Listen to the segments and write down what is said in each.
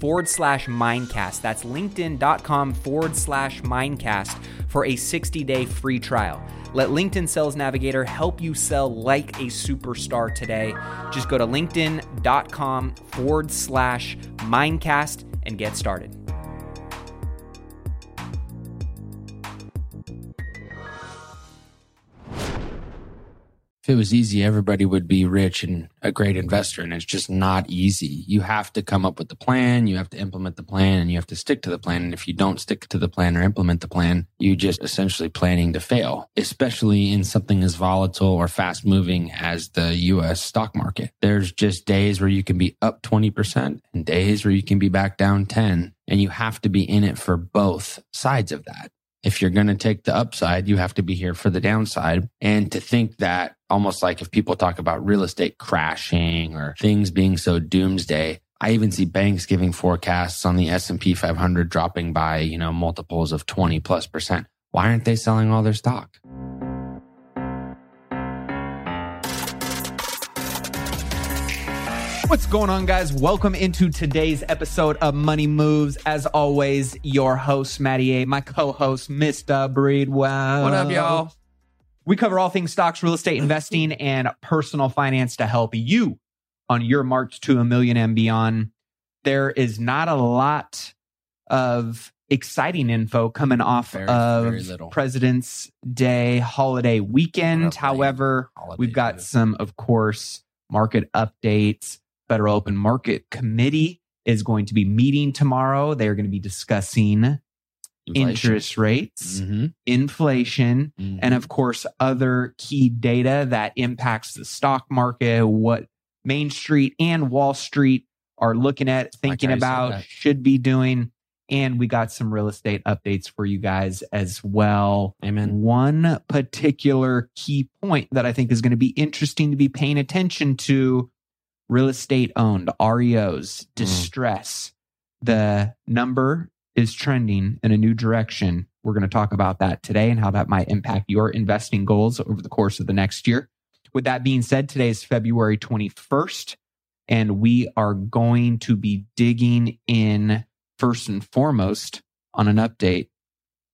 forward slash mindcast. That's linkedin.com forward slash mindcast for a 60 day free trial. Let LinkedIn Sales Navigator help you sell like a superstar today. Just go to linkedin.com forward slash mindcast and get started. If it was easy, everybody would be rich and a great investor. And it's just not easy. You have to come up with the plan, you have to implement the plan, and you have to stick to the plan. And if you don't stick to the plan or implement the plan, you just essentially planning to fail, especially in something as volatile or fast moving as the US stock market. There's just days where you can be up 20% and days where you can be back down 10. And you have to be in it for both sides of that if you're going to take the upside, you have to be here for the downside. And to think that almost like if people talk about real estate crashing or things being so doomsday, I even see banks giving forecasts on the S&P 500 dropping by, you know, multiples of 20 plus percent. Why aren't they selling all their stock? What's going on, guys? Welcome into today's episode of Money Moves. As always, your host, Matty A, my co host, Mr. Breedwell. What up, y'all? We cover all things stocks, real estate investing, and personal finance to help you on your march to a million and beyond. There is not a lot of exciting info coming mm, off Very, of very. President's Day holiday weekend. What a lame However, holiday, we've got some, of course, market updates. Federal Open Market Committee is going to be meeting tomorrow. They're going to be discussing interest rates, Mhm, inflation, mhm. and of course, other key data that impacts the stock market, what Main Street and Wall Street are looking at, thinking about, should be doing. And we got some real estate updates for you guys as well. Amen. One particular key point that I think is going to be interesting to be paying attention to real estate owned REOs, hmm. distress. The number is trending in a new direction. We're going to talk about that today and how that might impact your investing goals over the course of the next year. With that being said, today is February 21st, and we are going to be digging in first and foremost on an update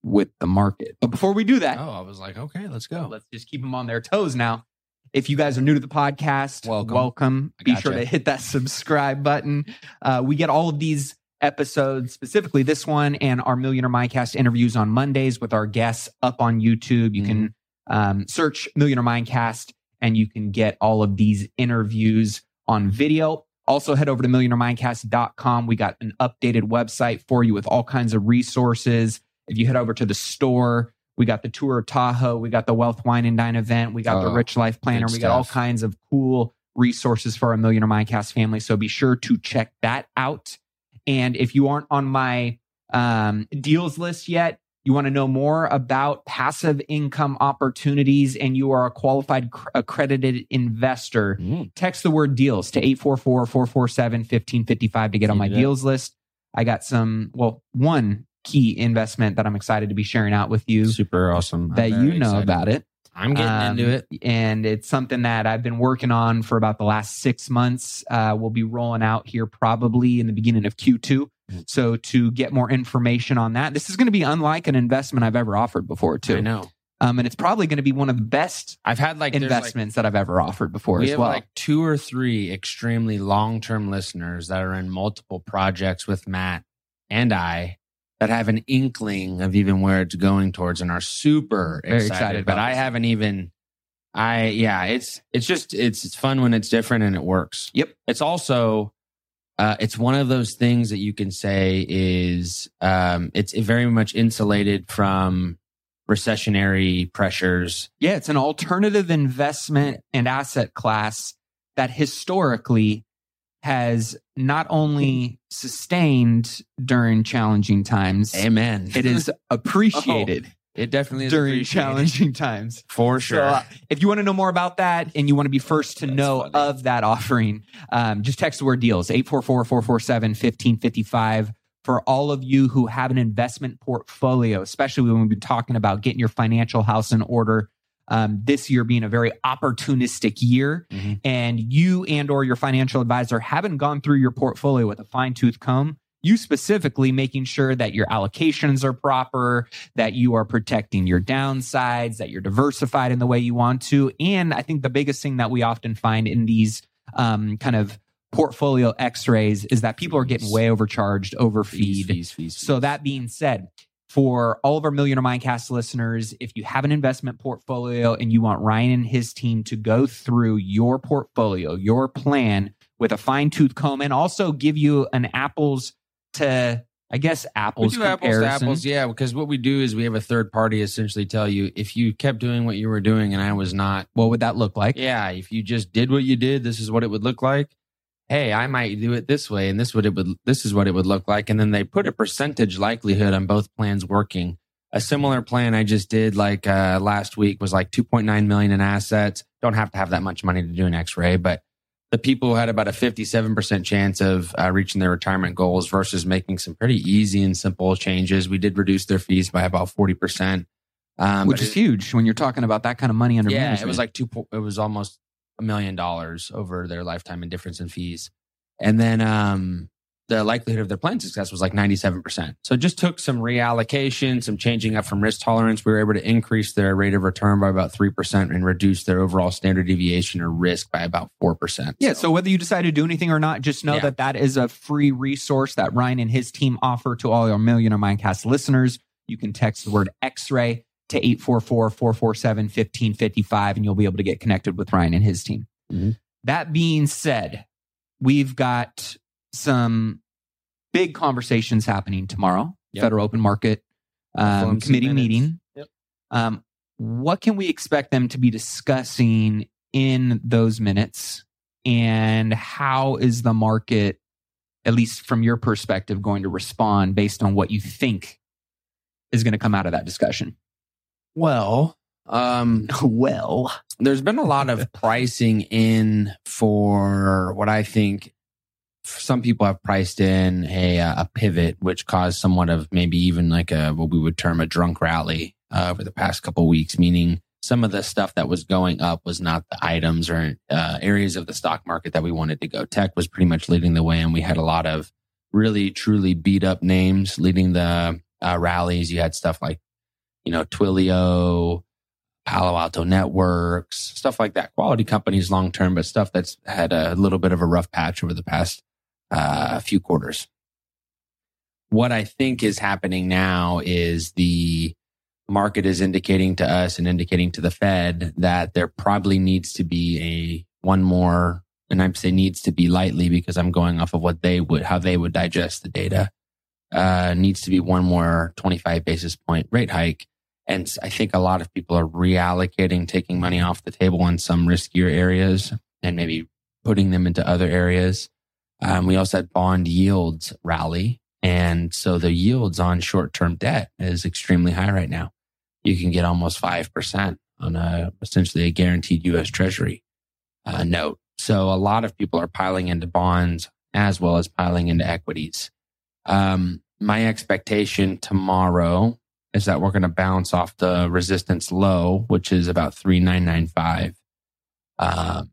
with the market. But before we do that, Oh, I was like, okay, let's go. let's just keep them on their toes now. If you guys are new to the podcast, Welcome. welcome. Be gotcha. sure to hit that subscribe button. Uh, we get all of these episodes, specifically this one and our Millionaire Mindcast interviews on Mondays with our guests up on YouTube. You can um, search Millionaire Mindcast and you can get all of these interviews on video. Also, head over to millionairemindcast.com. We got an updated website for you with all kinds of resources. If you head over to the store, we got the tour of Tahoe, we got the Wealth Wine and Dine event, we got the Oh, Rich Life Planner, we got all kinds of cool resources for our Millionaire Mindcast family. So be sure to check that out. And if you aren't on my um, deals list yet, you want to know more about passive income opportunities, and you are a qualified cr- accredited investor, Mm. text the word deals to 844 447 1555 to get on my deals list. I got some, well, one key investment that I'm excited to be sharing out with you Super awesome. I'm that you know excited. about it. I'm getting Um, into it. And it's something that I've been working on for about the last six months. Uh, we'll be rolling out here probably in the beginning of Q2. Mm. So to get more information on that, this is going to be unlike an investment I've ever offered before, too. I know. Um, and it's probably going to be one of the best I've had like there's, like- investments that I've ever offered before we as have well. like two or three extremely long term listeners that are in multiple projects with Matt and I that have an inkling of even where it's going towards and are super Very excited. excited but I haven't even. I yeah, it's it's just it's it's fun when it's different and it works. Yep. It's also. Uh, it's one of those things that you can say is um, it's very much insulated from recessionary pressures Yeah, it's an alternative investment and asset class that historically has not only sustained during challenging times, amen it is appreciated it definitely is during challenging times. For sure. So, uh, if you want to know more about that and you want to be first to That's know funny. of that offering, um, just text the word deals 844 447 1555. For all of you who have an investment portfolio, especially when we've been talking about getting your financial house in order, um, this year being a very opportunistic year, Mhm. and you and or your financial advisor haven't gone through your portfolio with a fine tooth comb, you specifically making sure that your allocations are proper, that you are protecting your downsides, that you're diversified in the way you want to. And I think the biggest thing that we often find in these um, kind of portfolio x-rays is that people are getting way overcharged, fees, overfeed. fees, fees, So that being said, for all of our Millionaire Mindcast listeners, if you have an investment portfolio and you want Ryan and his team to go through your portfolio, your plan with a fine tooth comb, and also give you an apples to, I guess, we apples do apples to apples, yeah. Because what we do is we have a third party essentially tell you if you kept doing what you were doing and I was not, What would that look like? yeah. If you just did what you did, this is what it would look like. Hey, I might do it this way, and this would it would this is what it would look like, and then they put a percentage likelihood on both plans working. A similar plan I just did like uh, last week was like 2.9 million in assets. Don't have to have that much money to do an X-ray, but the people who had about a 57% chance of uh, reaching their retirement goals versus making some pretty easy and simple changes. We did reduce their fees by about 40%. Um, Which is huge when you're talking about that kind of money under yeah, management. it was like two. It was almost a million dollars over their lifetime in difference in fees, and then um, the likelihood of their plan success was like ninety seven percent. So it just took some reallocation, some changing up from risk tolerance. We were able to increase their rate of return by about three percent and reduce their overall standard deviation or risk by about four percent. Yeah. So whether you decide to do anything or not, just know Yeah. that that is a free resource that Ryan and his team offer to all our Millionaire Mindcast listeners. You can text the word X-ray to 844-447-1555 and you'll be able to get connected with Ryan and his team. Mhm. That being said, we've got some big conversations happening tomorrow. Yep. Federal Open Market um, committee meeting. Yep. Um, what can we expect them to be discussing in those minutes? And how is the market, at least from your perspective, going to respond based on what you think is going to come out of that discussion? Well, um, Well, there's been a lot of pricing in for what I think some people have priced in a a pivot, which caused somewhat of maybe even like a what we would term a drunk rally uh, over the past couple weeks. Meaning, some of the stuff that was going up was not the items or uh, areas of the stock market that we wanted to go. Tech was pretty much leading the way, and we had a lot of really truly beat up names leading the uh, rallies. You had stuff like you know Twilio. Palo Alto Networks, stuff like that. Quality companies long term, but stuff that's had a little bit of a rough patch over the past uh, few quarters. What I think is happening now is the market is indicating to us and indicating to the Fed that there probably needs to be a one more, and I'm saying needs to be lightly because I'm going off of what they would, how they would digest the data. Uh, needs to be one more 25 basis point rate hike. And I think a lot of people are reallocating, taking money off the table in some riskier areas and maybe putting them into other areas. Um, we also had bond yields rally. And so the yields on short term debt is extremely high right now. You can get almost 5% on a essentially a guaranteed US Treasury uh, note. So a lot of people are piling into bonds as well as piling into equities. Um, my expectation tomorrow is that we're going to bounce off the resistance low, which is about 3995. Um,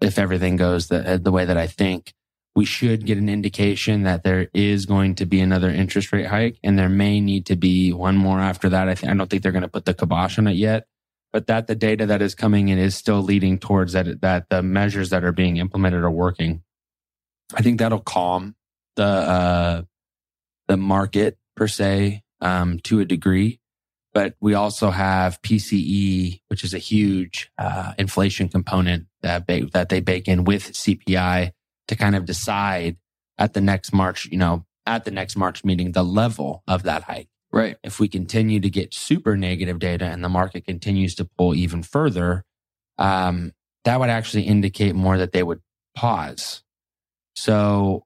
if everything goes the, the way that I think, we should get an indication that there is going to be another interest rate hike and there may need to be one more after that. I, th- I don't think they're going to put the kibosh on it yet, but that the data that is coming in is still leading towards that, that the measures that are being implemented are working. I think that'll calm the, uh, the market per se, um, to a degree. But we also have PCE, which is a huge, uh, inflation component that, ba- that they bake in with CPI to kind of decide at the next March, you know, at the next March meeting, the level of that hike. Right. If we continue to get super negative data and the market continues to pull even further, um, that would actually indicate more that they would pause. So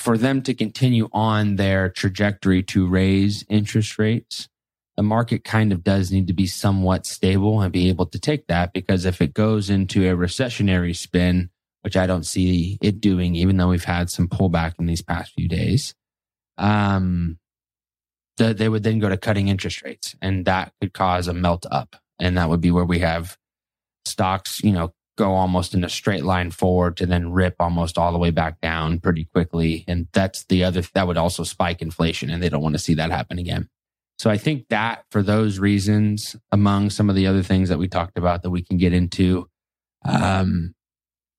for them to continue on their trajectory to raise interest rates, the market kind of does need to be somewhat stable and be able to take that because if it goes into a recessionary spin, which I don't see it doing, even though we've had some pullback in these past few days. Um, the, they would then go to cutting interest rates, and that could cause a melt up, and that would be where we have stocks, you know, go almost in a straight line forward to then rip almost all the way back down pretty quickly, and that's the other that would also spike inflation, and they don't want to see that happen again. So I think that for those reasons, among some of the other things that we talked about that we can get into, um,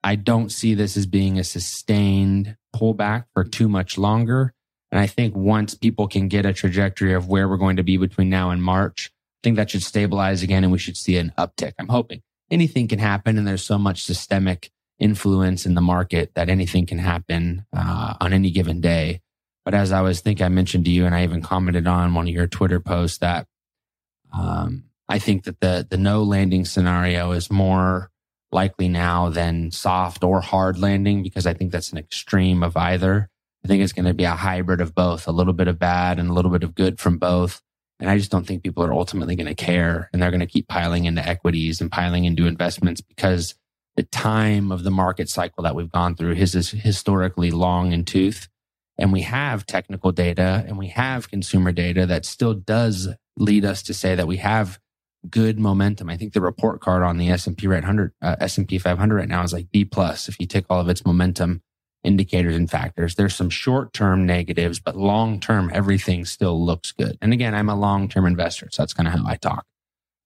I don't see this as being a sustained pullback for too much longer. And I think once people can get a trajectory of where we're going to be between now and March, I think that should stabilize again and we should see an uptick. I'm hoping anything can happen. And there's so much systemic influence in the market that anything can happen uh, on any given day. But as I was think I mentioned to you, and I even commented on one of your Twitter posts that um, I think that the the no landing scenario is more likely now than soft or hard landing because I think that's an extreme of either. I think it's going to be a hybrid of both, a little bit of bad and a little bit of good from both. And I just don't think people are ultimately going to care and they're going to keep piling into equities and piling into investments because the time of the market cycle that we've gone through is historically long in tooth. And we have technical data and we have consumer data that still does lead us to say that we have good momentum. I think the report card on the S&P right 100, uh, S&P 500 right now is like B plus. If you take all of its momentum indicators and factors, there's some short term negatives, but long term, everything still looks good. And again, I'm a long term investor. So that's kind of how I talk.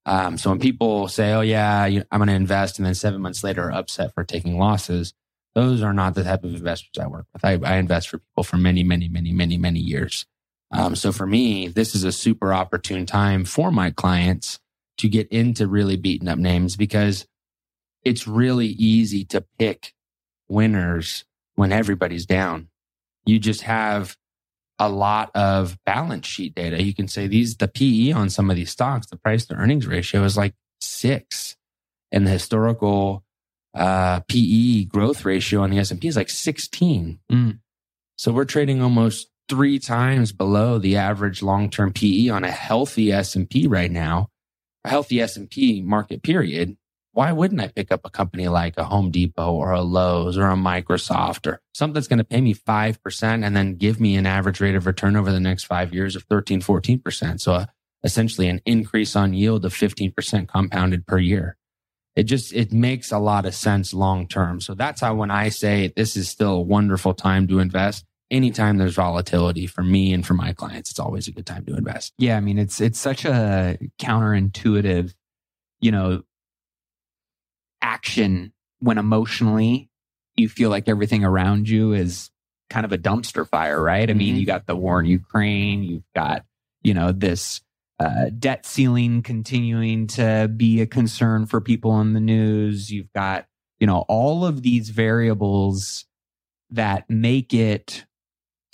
Um, so when people say, Oh yeah, I'm going to invest and then seven months later are upset for taking losses, those are not the type of investors I work with. I, I invest for people for many, many, many, many, many years. Um, so for me, this is a super opportune time for my clients to get into really beaten up names because it's really easy to pick winners when everybody's down. You just have a lot of balance sheet data. You can say these, the PE on some of these stocks, the price to earnings ratio is like six and the historical uh, PE growth ratio on the S&P is like 16. Mm. So we're trading almost three times below the average long-term PE on a healthy S&P right now a healthy S&P market period, why wouldn't I pick up a company like a Home Depot or a Lowe's or a Microsoft or something that's going to pay me 5% and then give me an average rate of return over the next five years of 13, 14%. So uh, essentially an increase on yield of 15% compounded per year. It just, it makes a lot of sense long term. So that's how when I say this is still a wonderful time to invest, anytime there's volatility for me and for my clients, it's always a good time to invest. Yeah. I mean, it's, it's such a counterintuitive, you know, action when emotionally you feel like everything around you is kind of a dumpster fire, right? I mm-hmm. mean, you got the war in Ukraine, you've got, you know, this uh, debt ceiling continuing to be a concern for people in the news. You've got, you know, all of these variables that make it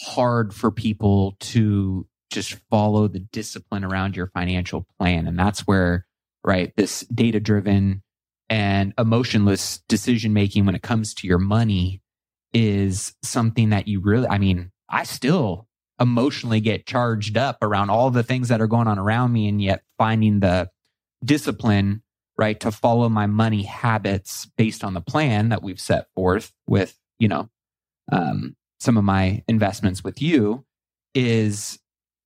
hard for people to just follow the discipline around your financial plan. And that's where, right, this data driven and emotionless decision making when it comes to your money is something that you really, I mean, I still emotionally get charged up around all the things that are going on around me. And yet finding the discipline, right, to follow my money habits based on the plan that we've set forth with, you know, um, some of my investments with you is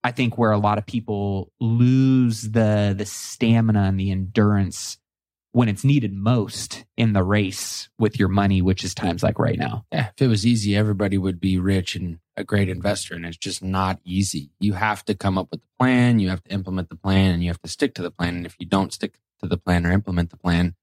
I think where a lot of people lose the the stamina and the endurance when it's needed most in the race with your money, which is times like right now. Yeah. If it was easy, everybody would be rich and a great investor. And it's just not easy. You have to come up with the plan, you have to implement the plan, and you have to stick to the plan. And if you don't stick to the plan or implement the plan,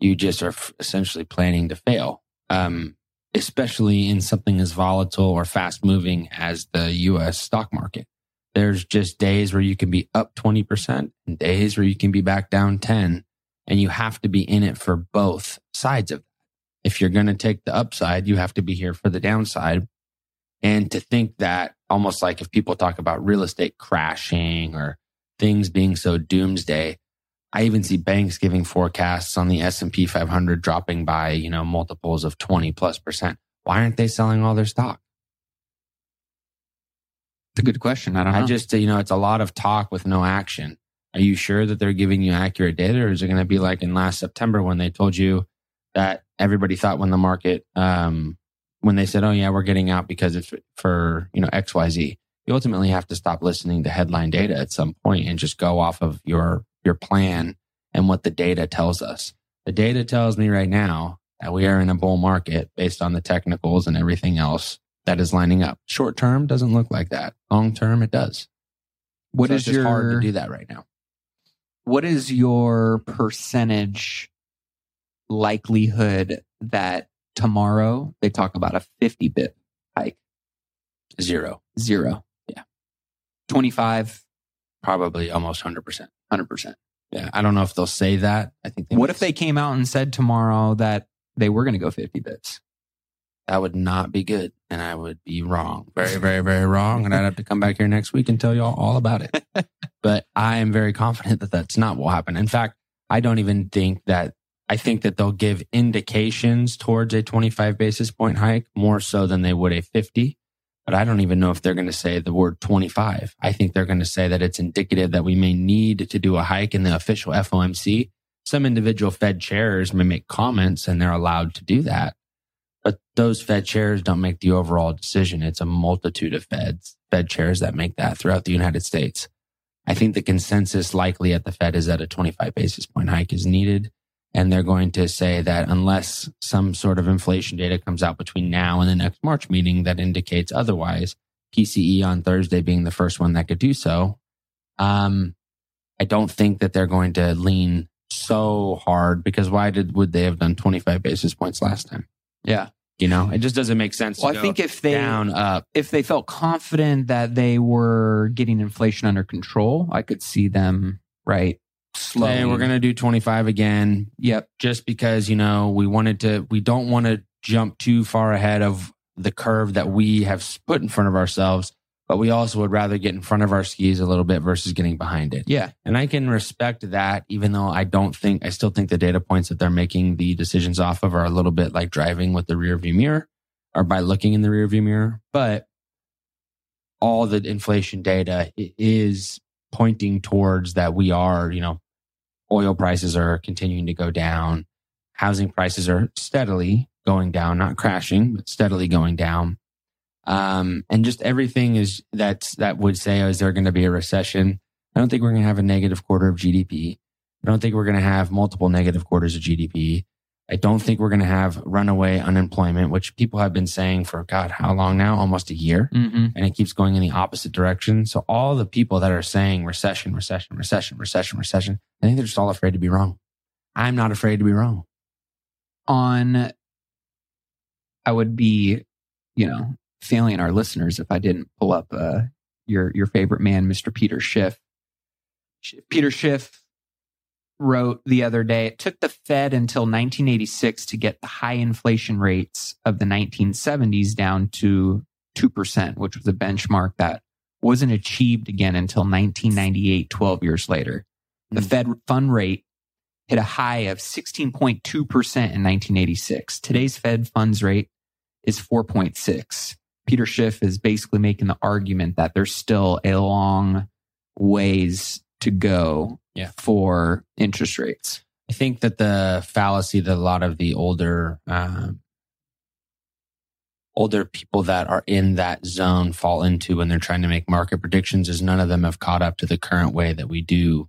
you just are essentially planning to fail. Um, especially in something as volatile or fast moving as the US stock market. There's just days where you can be up 20% and days where you can be back down 10 and you have to be in it for both sides of that. If you're going to take the upside, you have to be here for the downside. And to think that almost like if people talk about real estate crashing or things being so doomsday, I even see banks giving forecasts on the S&P 500 dropping by, you know, multiples of 20 plus percent. Why aren't they selling all their stock? It's a good question. I don't know. I just, you know, it's a lot of talk with no action. Are you sure that they're giving you accurate data or is it going to be like in last September when they told you that everybody thought when the market, um, when they said, oh yeah, we're getting out because it's for, you know, XYZ. You ultimately have to stop listening to headline data at some point and just go off of your, your plan and what the data tells us. The data tells me right now that we are in a bull market based on the technicals and everything else that is lining up. Short term doesn't look like that. Long term, it does. What so is your, hard to do that right now? What is your percentage likelihood that tomorrow they talk about a 50 bit hike? Zero. Zero. Yeah. 25. Probably almost 100%. 100%. Yeah. I don't know if they'll say that. I think. what if they came out and said tomorrow that they were going to go 50 bits? That would not be good. And I would be wrong. Very, very, very wrong. And I'd have to come back here next week and tell you all, all about it. but I am very confident that that's not what will happen. In fact, I don't even think that I think that they'll give indications towards a 25 basis point hike more so than they would a 50. But I don't even know if they're going to say the word 25. I think they're going to say that it's indicative that we may need to do a hike in the official FOMC. Some individual Fed chairs may make comments and they're allowed to do that. But those Fed chairs don't make the overall decision. It's a multitude of Feds, Fed chairs that make that throughout the United States. I think the consensus likely at the Fed is that a 25 basis point hike is needed. And they're going to say that unless some sort of inflation data comes out between now and the next March meeting that indicates otherwise, PCE on Thursday being the first one that could do so, um, I don't think that they're going to lean so hard because why did would they have done 25 basis points last time? Yeah. You know, it just doesn't make sense. Well, I think if they down up, if they felt confident that they were getting inflation under control, I could see them right slow. Hey, we're gonna do twenty five again. Yep. Just because you know we wanted to, we don't want to jump too far ahead of the curve that we have put in front of ourselves but we also would rather get in front of our skis a little bit versus getting behind it. Yeah. And I can respect that, even though I don't think, I still think the data points that they're making the decisions off of are a little bit like driving with the rear view mirror or by looking in the rear view mirror. But all the inflation data is pointing towards that we are, you know, oil prices are continuing to go down. Housing prices are steadily going down, not crashing, but steadily going down. Um, and just everything is that's that would say, oh, is there going to be a recession? I don't think we're going to have a negative quarter of GDP. I don't think we're going to have multiple negative quarters of GDP. I don't think we're going to have runaway unemployment, which people have been saying for God, how long now? Almost a year. Mm-hmm. And it keeps going in the opposite direction. So all the people that are saying recession, recession, recession, recession, recession, I think they're just all afraid to be wrong. I'm not afraid to be wrong. On, I would be, you know, failing our listeners if I didn't pull up uh, your your favorite man, Mr. Peter Schiff. Peter Schiff wrote the other day it took the Fed until 1986 to get the high inflation rates of the 1970s down to 2%, which was a benchmark that wasn't achieved again until 1998, 12 years later. The mm-hmm. Fed fund rate hit a high of 16.2% in 1986. Today's Fed funds rate is 4.6. Peter Schiff is basically making the argument that there's still a long ways to go yeah. for interest rates. I think that the fallacy that a lot of the older um, older people that are in that zone fall into when they're trying to make market predictions is none of them have caught up to the current way that we do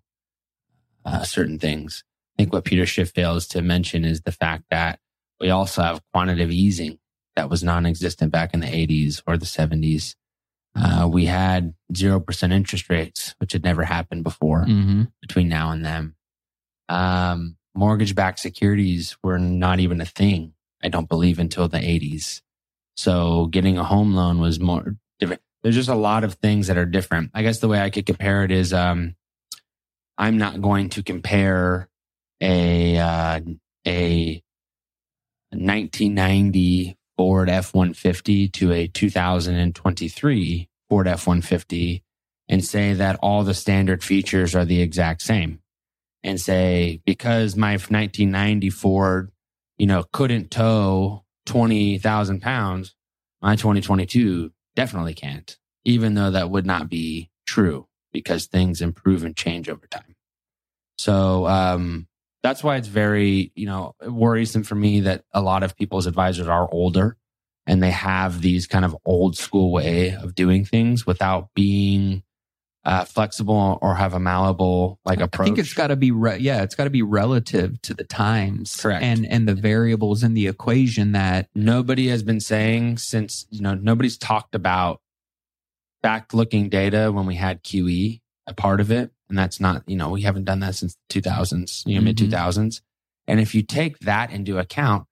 uh, certain things. I think what Peter Schiff fails to mention is the fact that we also have quantitative easing that was non-existent back in the 80s or the 70s. Uh, we had 0% interest rates, which had never happened before Mm-hmm. between now and then. Um, mortgage backed securities were not even a thing, I don't believe, until the 80s. So getting a home loan was more different. There's just a lot of things that are different. I guess the way I could compare it is um, I'm not going to compare a, uh, a 1990 Ford F 150 to a 2023 Ford F 150 and say that all the standard features are the exact same and say because my 1990 Ford, you know, couldn't tow 20,000 pounds, my 2022 definitely can't, even though that would not be true because things improve and change over time. So, um, that's why it's very, you know, worrisome for me that a lot of people's advisors are older and they have these kind of old school way of doing things without being uh, flexible or have a malleable like approach. I think it's got to be re- yeah, it's got to be relative to the times, Correct. and and the variables in the equation that nobody has been saying since you know nobody's talked about back looking data when we had QE a part of it, and that's not you know we haven't done that since the 2000s, you know Mhm. mid 2000s, and if you take that into account,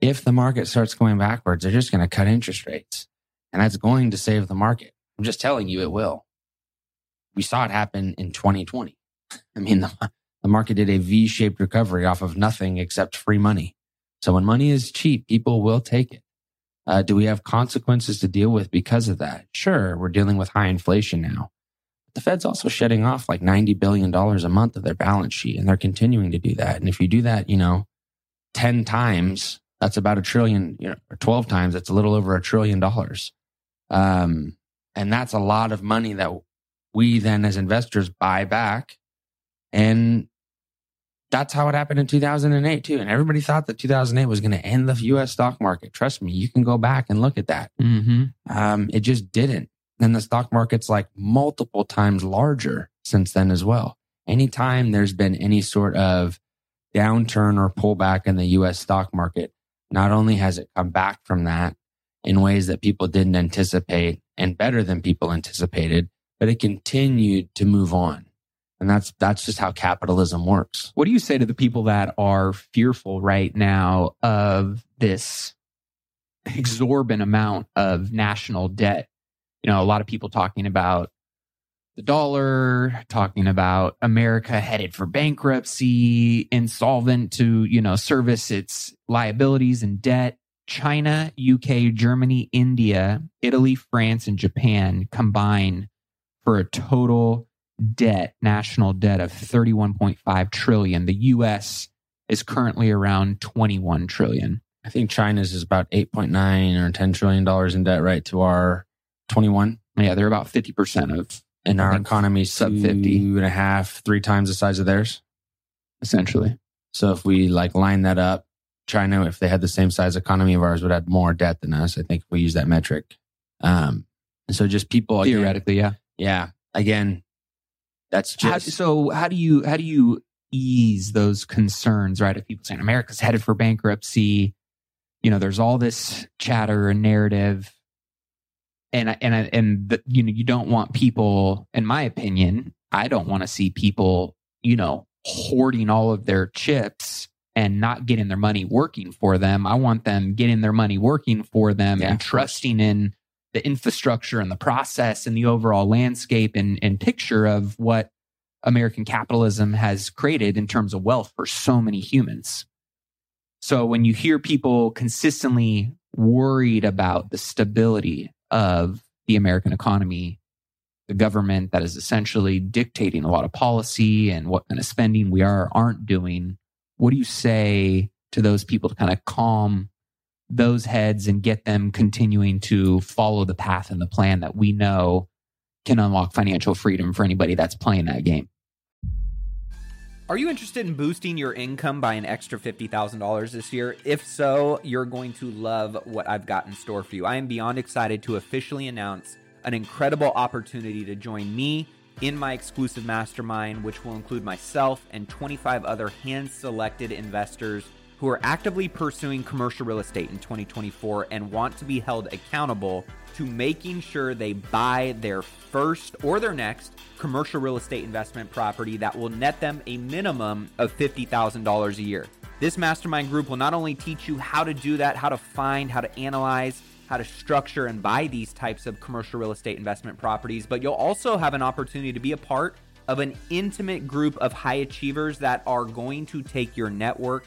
if the market starts going backwards, they're just going to cut interest rates, and that's going to save the market. I'm just telling you, it will. We saw it happen in 2020. I mean, the, the market did a V shaped recovery off of nothing except free money. So when money is cheap, people will take it. Uh, do we have consequences to deal with because of that? Sure, we're dealing with high inflation now. The Fed's also shedding off like $90 billion a month of their balance sheet, and they're continuing to do that. And if you do that, you know, 10 times, that's about a trillion, you know, or 12 times, that's a little over a trillion dollars. Um, and that's a lot of money that we then as investors buy back. And that's how it happened in 2008 too. And everybody thought that 2008 was going to end the US stock market. Trust me, you can go back and look at that. mm-hmm. Um, it just didn't. And the stock market's like multiple times larger since then as well. Anytime there's been any sort of downturn or pullback in the US stock market, not only has it come back from that in ways that people didn't anticipate and better than people anticipated, but it continued to move on. And that's, that's just how capitalism works. What do you say to the people that are fearful right now of this exorbitant amount of national debt? You know, a lot of people talking about the dollar, talking about America headed for bankruptcy, insolvent to, you know, service its liabilities and debt. China, UK, Germany, India, Italy, France, and Japan combine for a total debt, national debt of 31.5 trillion. The US is currently around 21 trillion. I think China's is about 8.9 or 10 trillion dollars in debt, right? To our 21. Yeah, they're about 50% of in our economy, sub sub 50. 50, and a half, three times the size of theirs. essentially. So if we like line that up, China, if they had the same size economy of ours, would have more debt than us. I think we use that metric. Um, and so just people, again, Theoretically, yeah. yeah, again, that's How, just so how do you how do you ease those concerns, right? If people saying America's headed for bankruptcy, you know, there's all this chatter and narrative, and I- and I- and the, you know, you don't want people, in my opinion, I don't want to see people, you know, hoarding all of their chips and not getting their money working for them. I want them getting their money working for them Yeah, and trusting in the infrastructure and the process and the overall landscape and, and picture of what American capitalism has created in terms of wealth for so many humans. So when you hear people consistently worried about the stability of the American economy, the government that is essentially dictating a lot of policy and what kind of spending we are or aren't doing, what do you say to those people to kind of calm those heads and get them continuing to follow the path and the plan that we know can unlock financial freedom for anybody that's playing that game? Are you interested in boosting your income by an extra $50,000 this year? If so, you're going to love what I've got in store for you. I am beyond excited to officially announce an incredible opportunity to join me in my exclusive mastermind, which will include myself and 25 other hand selected investors who are actively pursuing commercial real estate in 2024 and want to be held accountable to making sure they buy their first or their next commercial real estate investment property that will net them a minimum of $50,000 a year. This mastermind group will not only teach you how to do that, how to find, how to analyze, how to structure and buy these types of commercial real estate investment properties, but you'll also have an opportunity to be a part of an intimate group of high achievers that are going to take your network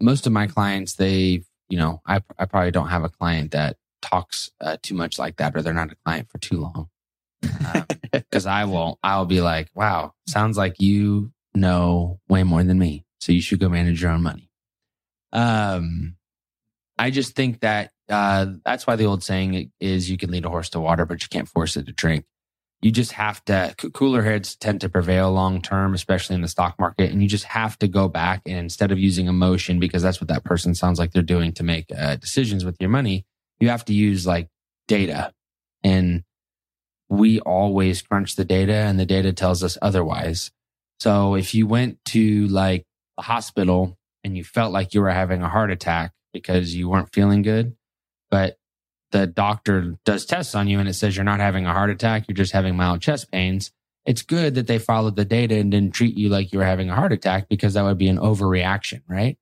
most of my clients, they, you know, I, I probably don't have a client that talks uh, too much like that, or they're not a client for too long. Because um, I will, I'll be like, wow, sounds like you know way more than me. So you should go manage your own money. Um, I just think that uh, that's why the old saying is you can lead a horse to water, but you can't force it to drink. You just have to, cooler heads tend to prevail long term, especially in the stock market. And you just have to go back and instead of using emotion, because that's what that person sounds like they're doing to make uh, decisions with your money, you have to use like data. And we always crunch the data and the data tells us otherwise. So if you went to like the hospital and you felt like you were having a heart attack because you weren't feeling good, but the doctor does tests on you and it says you're not having a heart attack, you're just having mild chest pains. It's good that they followed the data and didn't treat you like you were having a heart attack because that would be an overreaction, right?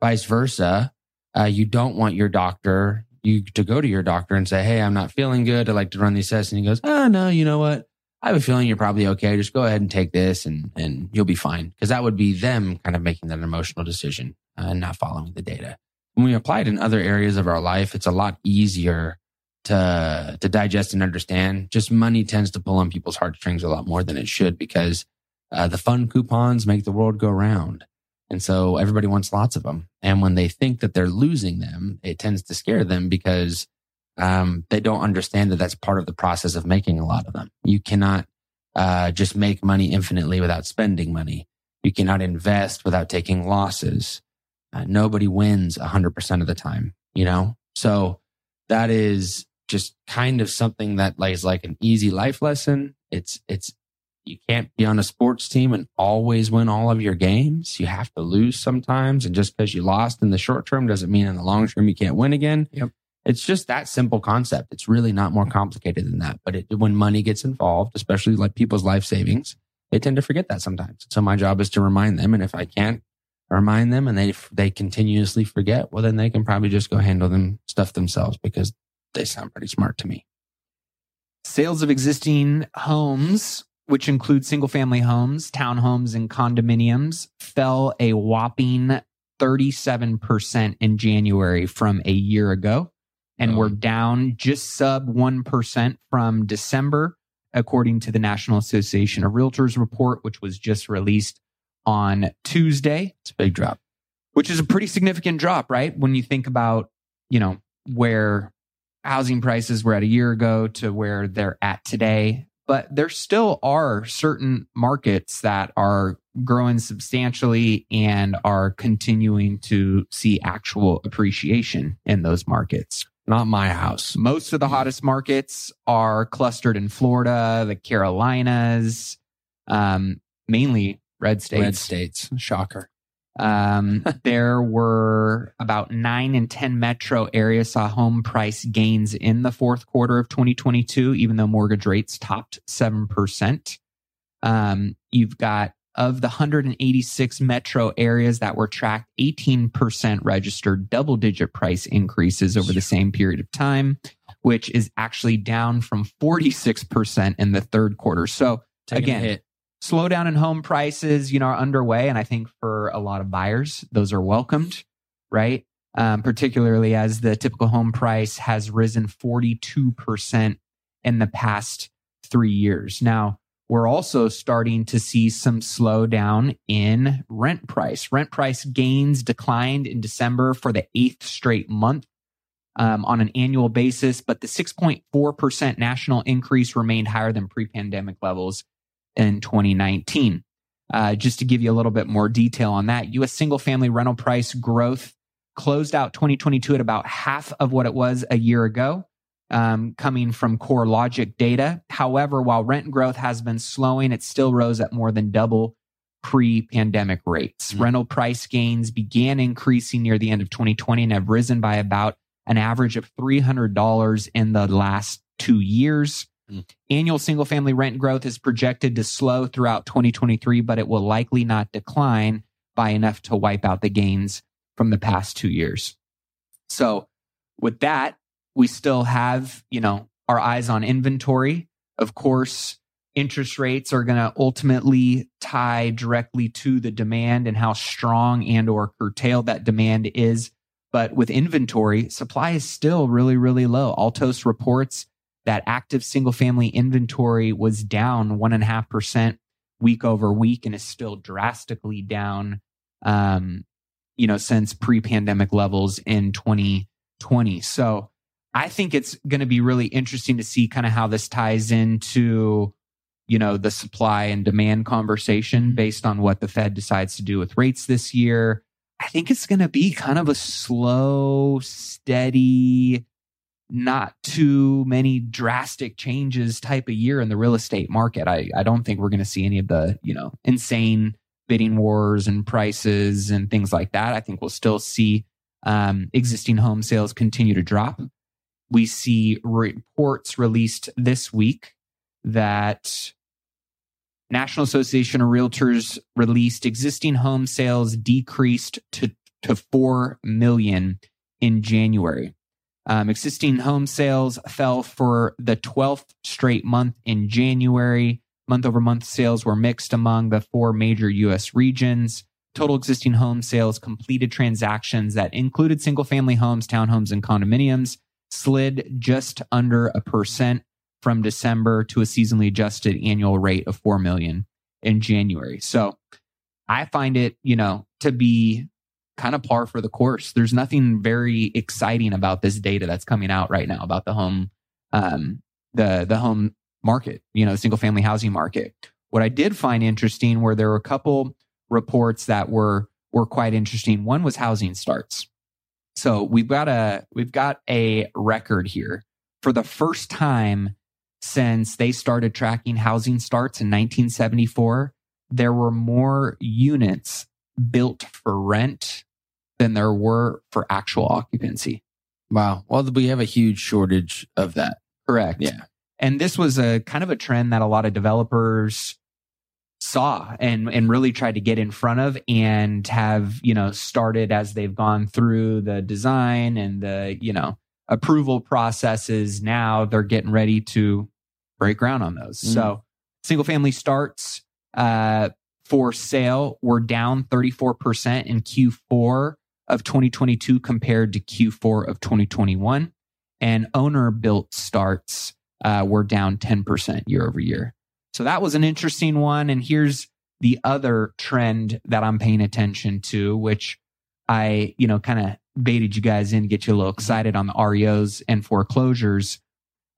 Vice versa. Uh, you don't want your doctor you to go to your doctor and say, Hey, I'm not feeling good. I'd like to run these tests. And he goes, Oh, no, you know what? I have a feeling you're probably okay. Just go ahead and take this and, and you'll be fine. Cause that would be them kind of making that emotional decision uh, and not following the data. When we apply it in other areas of our life, it's a lot easier to, to digest and understand. Just money tends to pull on people's heartstrings a lot more than it should because uh, the fun coupons make the world go round. And so everybody wants lots of them. And when they think that they're losing them, it tends to scare them because um, they don't understand that that's part of the process of making a lot of them. You cannot uh, just make money infinitely without spending money. You cannot invest without taking losses. Uh, nobody wins 100% of the time, you know? So that is just kind of something that is like an easy life lesson. It's, it's, you can't be on a sports team and always win all of your games. You have to lose sometimes. And just because you lost in the short term doesn't mean in the long term you can't win again. Yep. It's just that simple concept. It's really not more complicated than that. But it, when money gets involved, especially like people's life savings, they tend to forget that sometimes. So my job is to remind them. And if I can't remind them and they, they continuously forget, well, then they can probably just go handle them stuff themselves because they sound pretty smart to me. Sales of existing homes, which include single family homes, townhomes, and condominiums, fell a whopping 37% in January from a year ago and oh. we're down just sub 1% from December, according to the National Association of Realtors report, which was just released on Tuesday. It's a big drop. Which is a pretty significant drop, right? When you think about, you know, where housing prices were at a year ago to where they're at today. But there still are certain markets that are growing substantially and are continuing to see actual appreciation in those markets. Not my house. Most of the hottest markets are clustered in Florida, the Carolinas, um, mainly red states. Red states. Shocker. Um, there were about nine and 10 metro areas saw home price gains in the fourth quarter of 2022, even though mortgage rates topped 7%. Um, you've got of the 186 metro areas that were tracked, 18% registered double digit price increases over the same period of time, which is actually down from 46% in the third quarter. So Taking again. Slowdown in home prices, you know, are underway. And I think for a lot of buyers, those are welcomed, right? Um, particularly as the typical home price has risen 42% in the past three years. Now, we're also starting to see some slowdown in rent price. Rent price gains declined in December for the eighth straight month um, on an annual basis, but the 6.4% national increase remained higher than pre pandemic levels in 2019. Uh, just to give you a little bit more detail on that, U.S. single family rental price growth closed out 2022 at about half of what it was a year ago, um, coming from CoreLogic data. However, while rent growth has been slowing, it still rose at more than double pre pandemic rates. Mm. Rental price gains began increasing near the end of 2020 and have risen by about an average of $300 in the last two years. Annual single family rent growth is projected to slow throughout 2023, but it will likely not decline by enough to wipe out the gains from the past two years. So, with that, we still have, you know, our eyes on inventory. Of course, interest rates are going to ultimately tie directly to the demand and how strong and or curtailed that demand is. But with inventory, supply is still really, really low. Altos reports that active single family inventory was down one and a half percent week over week and is still drastically down, um, you know, since pre pandemic levels in 2020. So I think it's going to be really interesting to see kind of how this ties into, you know, the supply and demand conversation based on what the Fed decides to do with rates this year. I think it's going to be kind of a slow, steady, not too many drastic changes type of year in the real estate market. I, I don't think we're going to see any of the, you know, insane bidding wars and prices and things like that. I think we'll still see um, existing home sales continue to drop. We see reports released this week that National Association of Realtors released existing home sales decreased to, to 4 million in January. Um, existing home sales fell for the 12th straight month in January. Month over month sales were mixed among the four major U.S. regions. Total existing home sales completed transactions that included single family homes, townhomes, and condominiums slid just under a percent from December to a seasonally adjusted annual rate of 4 million in January. So I find it, you know, to be kind of par for the course. There's nothing very exciting about this data that's coming out right now about the home, um, the the home market, you know, single family housing market. What I did find interesting were there were a couple reports that were were quite interesting. One was housing starts. So we've got a we've got a record here for the first time since they started tracking housing starts in 1974. There were more units built for rent than there were for actual occupancy. Wow. Well, we have a huge shortage of that. Correct. Yeah. And this was a kind of a trend that a lot of developers saw and and really tried to get in front of and have, you know, started as they've gone through the design and the, you know, approval processes. Now they're getting ready to break ground on those. Mm. So single family starts uh for sale were down 34% in Q4 of 2022 compared to Q4 of 2021. And owner built starts uh, were down 10% year over year. So that was an interesting one. And here's the other trend that I'm paying attention to, which I, you know, kind of baited you guys in, get you a little excited on the REOs and foreclosures.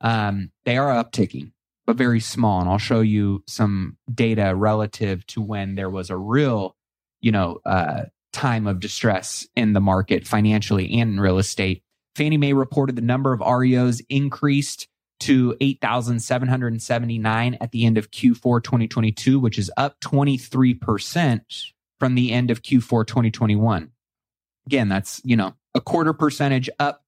Um, they are upticking, but very small. And I'll show you some data relative to when there was a real, you know, uh, time of distress in the market financially and in real estate. Fannie Mae reported the number of REOs increased to 8,779 at the end of Q4 2022, which is up 23% from the end of Q4 2021. Again, that's, you know, a quarter percentage up.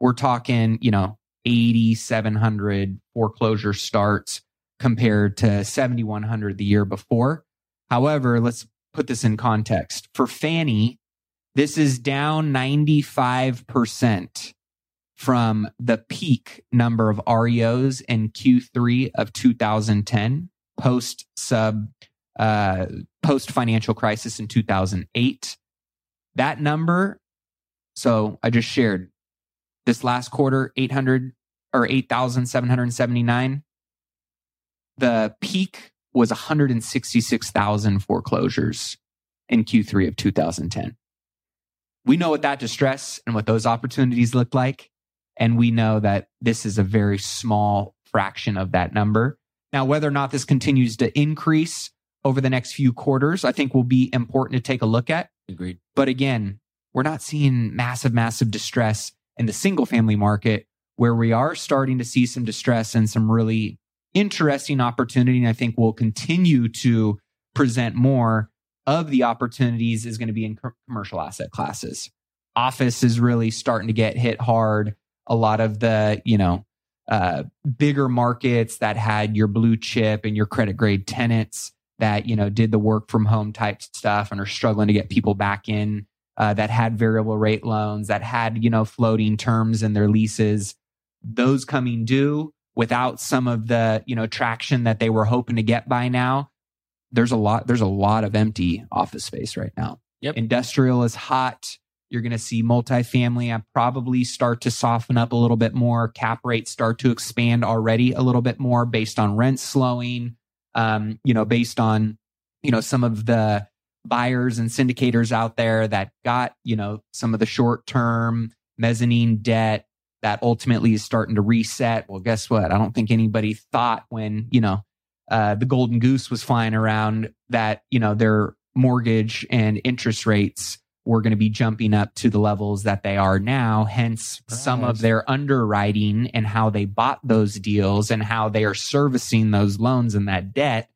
We're talking, you know, 8,700 foreclosure starts compared to 7,100 the year before. However, let's put this in context. For Fannie, this is down 95% from the peak number of REOs in Q3 of 2010, post sub, uh, post financial crisis in 2008. That number, so I just shared this last quarter, 800 or 8,779. The peak was 166,000 foreclosures in Q3 of 2010. We know what that distress and what those opportunities look like. And we know that this is a very small fraction of that number. Now, whether or not this continues to increase over the next few quarters, I think will be important to take a look at. Agreed. But again, we're not seeing massive, massive distress in the single family market where we are starting to see some distress and some really interesting opportunity. And I think we'll continue to present more of the opportunities is going to be in commercial asset classes. Office is really starting to get hit hard. A lot of the, you know, uh, bigger markets that had your blue chip and your credit grade tenants that, you know, did the work from home type stuff and are struggling to get people back in uh, that had variable rate loans, that had, you know, floating terms in their leases. Those coming due without some of the, you know, traction that they were hoping to get by now there's a lot there's a lot of empty office space right now. Yep. Industrial is hot. You're going to see multifamily uh, probably start to soften up a little bit more. Cap rates start to expand already a little bit more based on rents slowing. Um, you know, based on you know some of the buyers and syndicators out there that got you know some of the short term mezzanine debt that ultimately is starting to reset. Well, guess what? I don't think anybody thought when you know uh, the golden goose was flying around that you know their mortgage and interest rates were going to be jumping up to the levels that they are now. Hence, some of their underwriting and how they bought those deals and how they are servicing those loans and that debt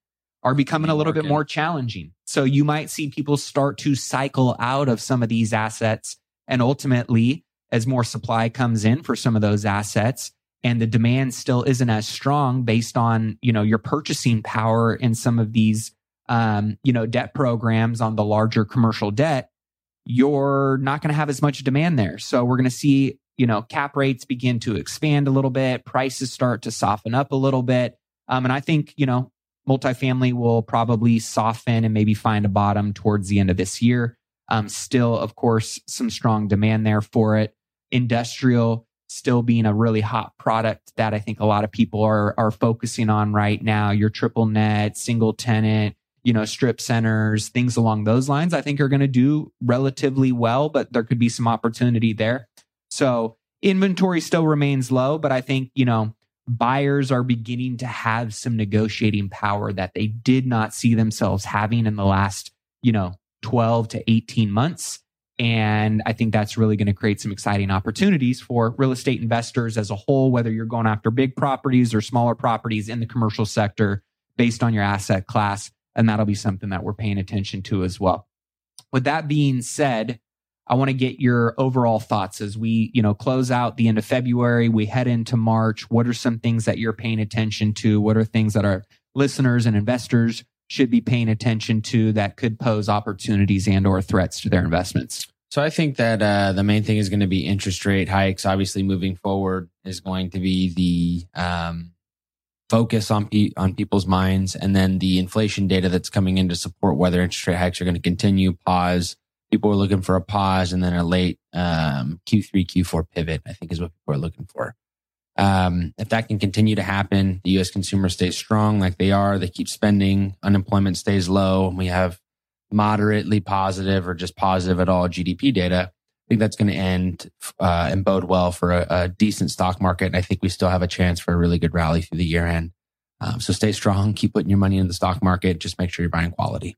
are becoming a little bit more challenging. So you might see people start to cycle out of some of these assets. And ultimately, as more supply comes in for some of those assets, and the demand still isn't as strong based on you know your purchasing power in some of these um, you know debt programs on the larger commercial debt you're not going to have as much demand there so we're going to see you know cap rates begin to expand a little bit prices start to soften up a little bit um, and i think you know multifamily will probably soften and maybe find a bottom towards the end of this year um, still of course some strong demand there for it industrial still being a really hot product that I think a lot of people are are focusing on right now. Your triple net, single tenant, you know, strip centers, things along those lines, I think are going to do relatively well, but there could be some opportunity there. So inventory still remains low, but I think, you know, buyers are beginning to have some negotiating power that they did not see themselves having in the last, you know, 12 to 18 months. And I think that's really going to create some exciting opportunities for real estate investors as a whole, whether you're going after big properties or smaller properties in the commercial sector based on your asset class. And that'll be something that we're paying attention to as well. With that being said, I want to get your overall thoughts as we, you know, close out the end of February. We head into March. What are some things that you're paying attention to? What are things that our listeners and investors should be paying attention to that could pose opportunities and or threats to their investments? So I think that uh, the main thing is going to be interest rate hikes. Obviously, moving forward is going to be the um, focus on pe- on people's minds, and then the inflation data that's coming in to support whether interest rate hikes are going to continue, pause. People are looking for a pause, and then a late um, Q3, Q4 pivot. I think is what people are looking for. Um, if that can continue to happen, the U.S. consumer stays strong like they are. They keep spending. Unemployment stays low. And we have moderately positive or just positive at all GDP data. I think that's going to end uh, and bode well for a, a, decent stock market. And I think we still have a chance for a really good rally through the year end. Um, so stay strong, keep putting your money in the stock market. Just make sure you're buying quality.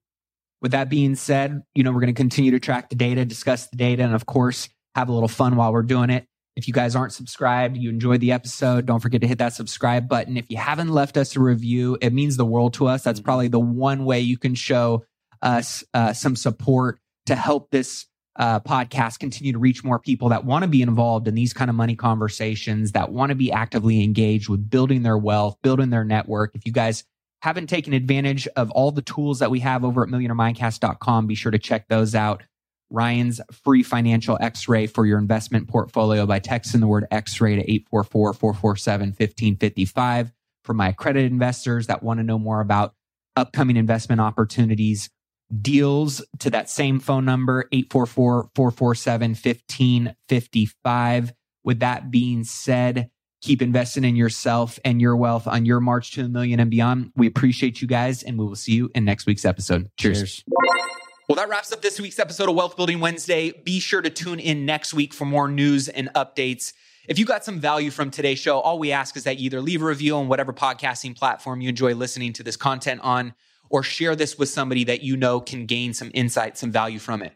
With that being said, you know, we're going to continue to track the data, discuss the data, and of course, have a little fun while we're doing it. If you guys aren't subscribed, you enjoyed the episode, don't forget to hit that subscribe button. If you haven't left us a review, it means the world to us. That's mm-hmm. probably the one way you can show us uh, some support to help this uh, podcast continue to reach more people that want to be involved in these kind of money conversations, that want to be actively engaged with building their wealth, building their network. If you guys haven't taken advantage of all the tools that we have over at millionairemindcast.com, be sure to check those out. Ryan's free financial x ray for your investment portfolio by texting the word x ray to 844 447 1555. For my accredited investors that want to know more about upcoming investment opportunities, deals to that same phone number, 844 447 1555. With that being said, keep investing in yourself and your wealth on your march to a million and beyond. We appreciate you guys, and we will see you in next week's episode. Cheers. Cheers. Well, that wraps up this week's episode of Wealth Building Wednesday. Be sure to tune in next week for more news and updates. If you got some value from today's show, all we ask is that you either leave a review on whatever podcasting platform you enjoy listening to this content on, or share this with somebody that you know can gain some insight, some value from it.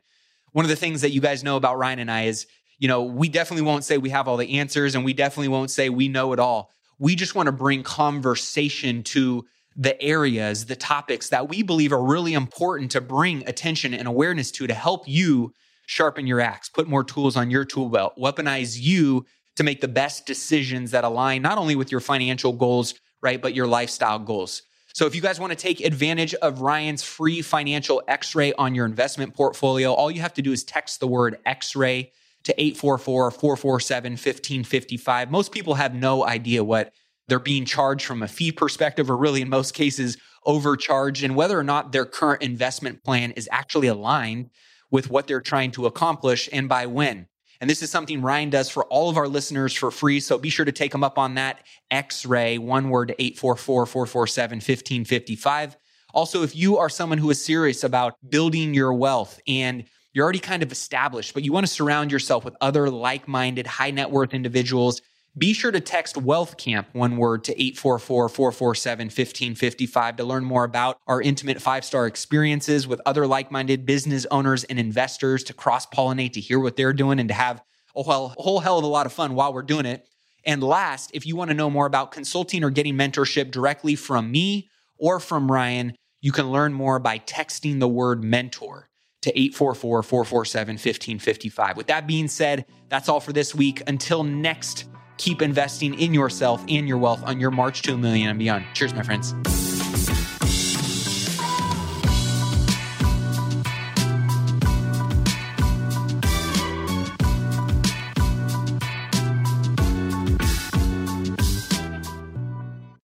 One of the things that you guys know about Ryan and I is you know, we definitely won't say we have all the answers and we definitely won't say we know it all. We just want to bring conversation to the areas, the topics that we believe are really important to bring attention and awareness to to help you sharpen your axe, put more tools on your tool belt, weaponize you to make the best decisions that align not only with your financial goals, right, but your lifestyle goals. So if you guys want to take advantage of Ryan's free financial x-ray on your investment portfolio, all you have to do is text the word x-ray to 844 447 1555. Most people have no idea what they're being charged from a fee perspective, or really in most cases, overcharged, and whether or not their current investment plan is actually aligned with what they're trying to accomplish and by when. And this is something Ryan does for all of our listeners for free. So be sure to take them up on that X ray, one word to 844 447 1555. Also, if you are someone who is serious about building your wealth and you're already kind of established, but you want to surround yourself with other like minded, high net worth individuals. Be sure to text Wealth Camp, one word, to 844 447 1555 to learn more about our intimate five star experiences with other like minded business owners and investors to cross pollinate, to hear what they're doing, and to have a whole, a whole hell of a lot of fun while we're doing it. And last, if you want to know more about consulting or getting mentorship directly from me or from Ryan, you can learn more by texting the word mentor to 844 447 1555. With that being said, that's all for this week. Until next, keep investing in yourself and your wealth on your march to a million and beyond. Cheers, my friends.